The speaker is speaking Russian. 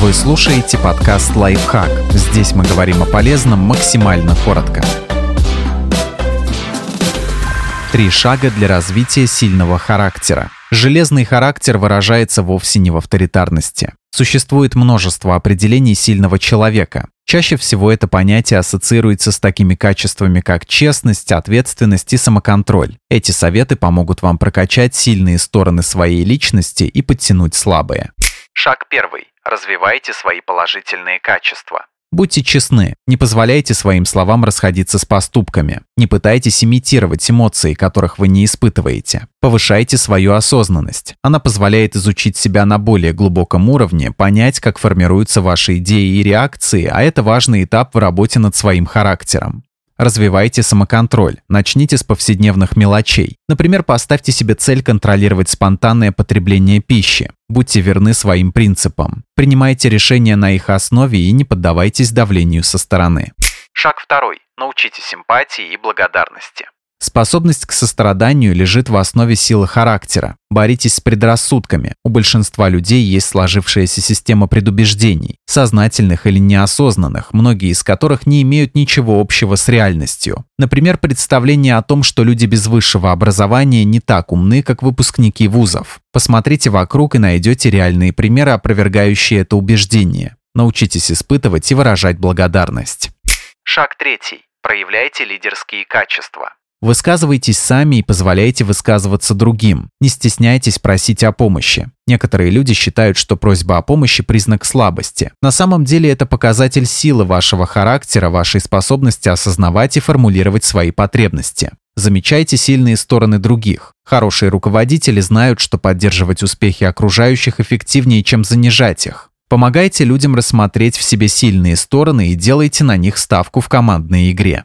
Вы слушаете подкаст «Лайфхак». Здесь мы говорим о полезном максимально коротко. Три шага для развития сильного характера. Железный характер выражается вовсе не в авторитарности. Существует множество определений сильного человека. Чаще всего это понятие ассоциируется с такими качествами, как честность, ответственность и самоконтроль. Эти советы помогут вам прокачать сильные стороны своей личности и подтянуть слабые. Шаг первый. Развивайте свои положительные качества. Будьте честны, не позволяйте своим словам расходиться с поступками. Не пытайтесь имитировать эмоции, которых вы не испытываете. Повышайте свою осознанность. Она позволяет изучить себя на более глубоком уровне, понять, как формируются ваши идеи и реакции, а это важный этап в работе над своим характером. Развивайте самоконтроль. Начните с повседневных мелочей. Например, поставьте себе цель контролировать спонтанное потребление пищи. Будьте верны своим принципам. Принимайте решения на их основе и не поддавайтесь давлению со стороны. Шаг второй. Научитесь эмпатии и благодарности. Способность к состраданию лежит в основе силы характера. Боритесь с предрассудками. У большинства людей есть сложившаяся система предубеждений, сознательных или неосознанных, многие из которых не имеют ничего общего с реальностью. Например, представление о том, что люди без высшего образования не так умны, как выпускники вузов. Посмотрите вокруг и найдете реальные примеры, опровергающие это убеждение. Научитесь испытывать и выражать благодарность. Шаг третий. Проявляйте лидерские качества. Высказывайтесь сами и позволяйте высказываться другим. Не стесняйтесь просить о помощи. Некоторые люди считают, что просьба о помощи – признак слабости. На самом деле это показатель силы вашего характера, вашей способности осознавать и формулировать свои потребности. Замечайте сильные стороны других. Хорошие руководители знают, что поддерживать успехи окружающих эффективнее, чем занижать их. Помогайте людям рассмотреть в себе сильные стороны и делайте на них ставку в командной игре.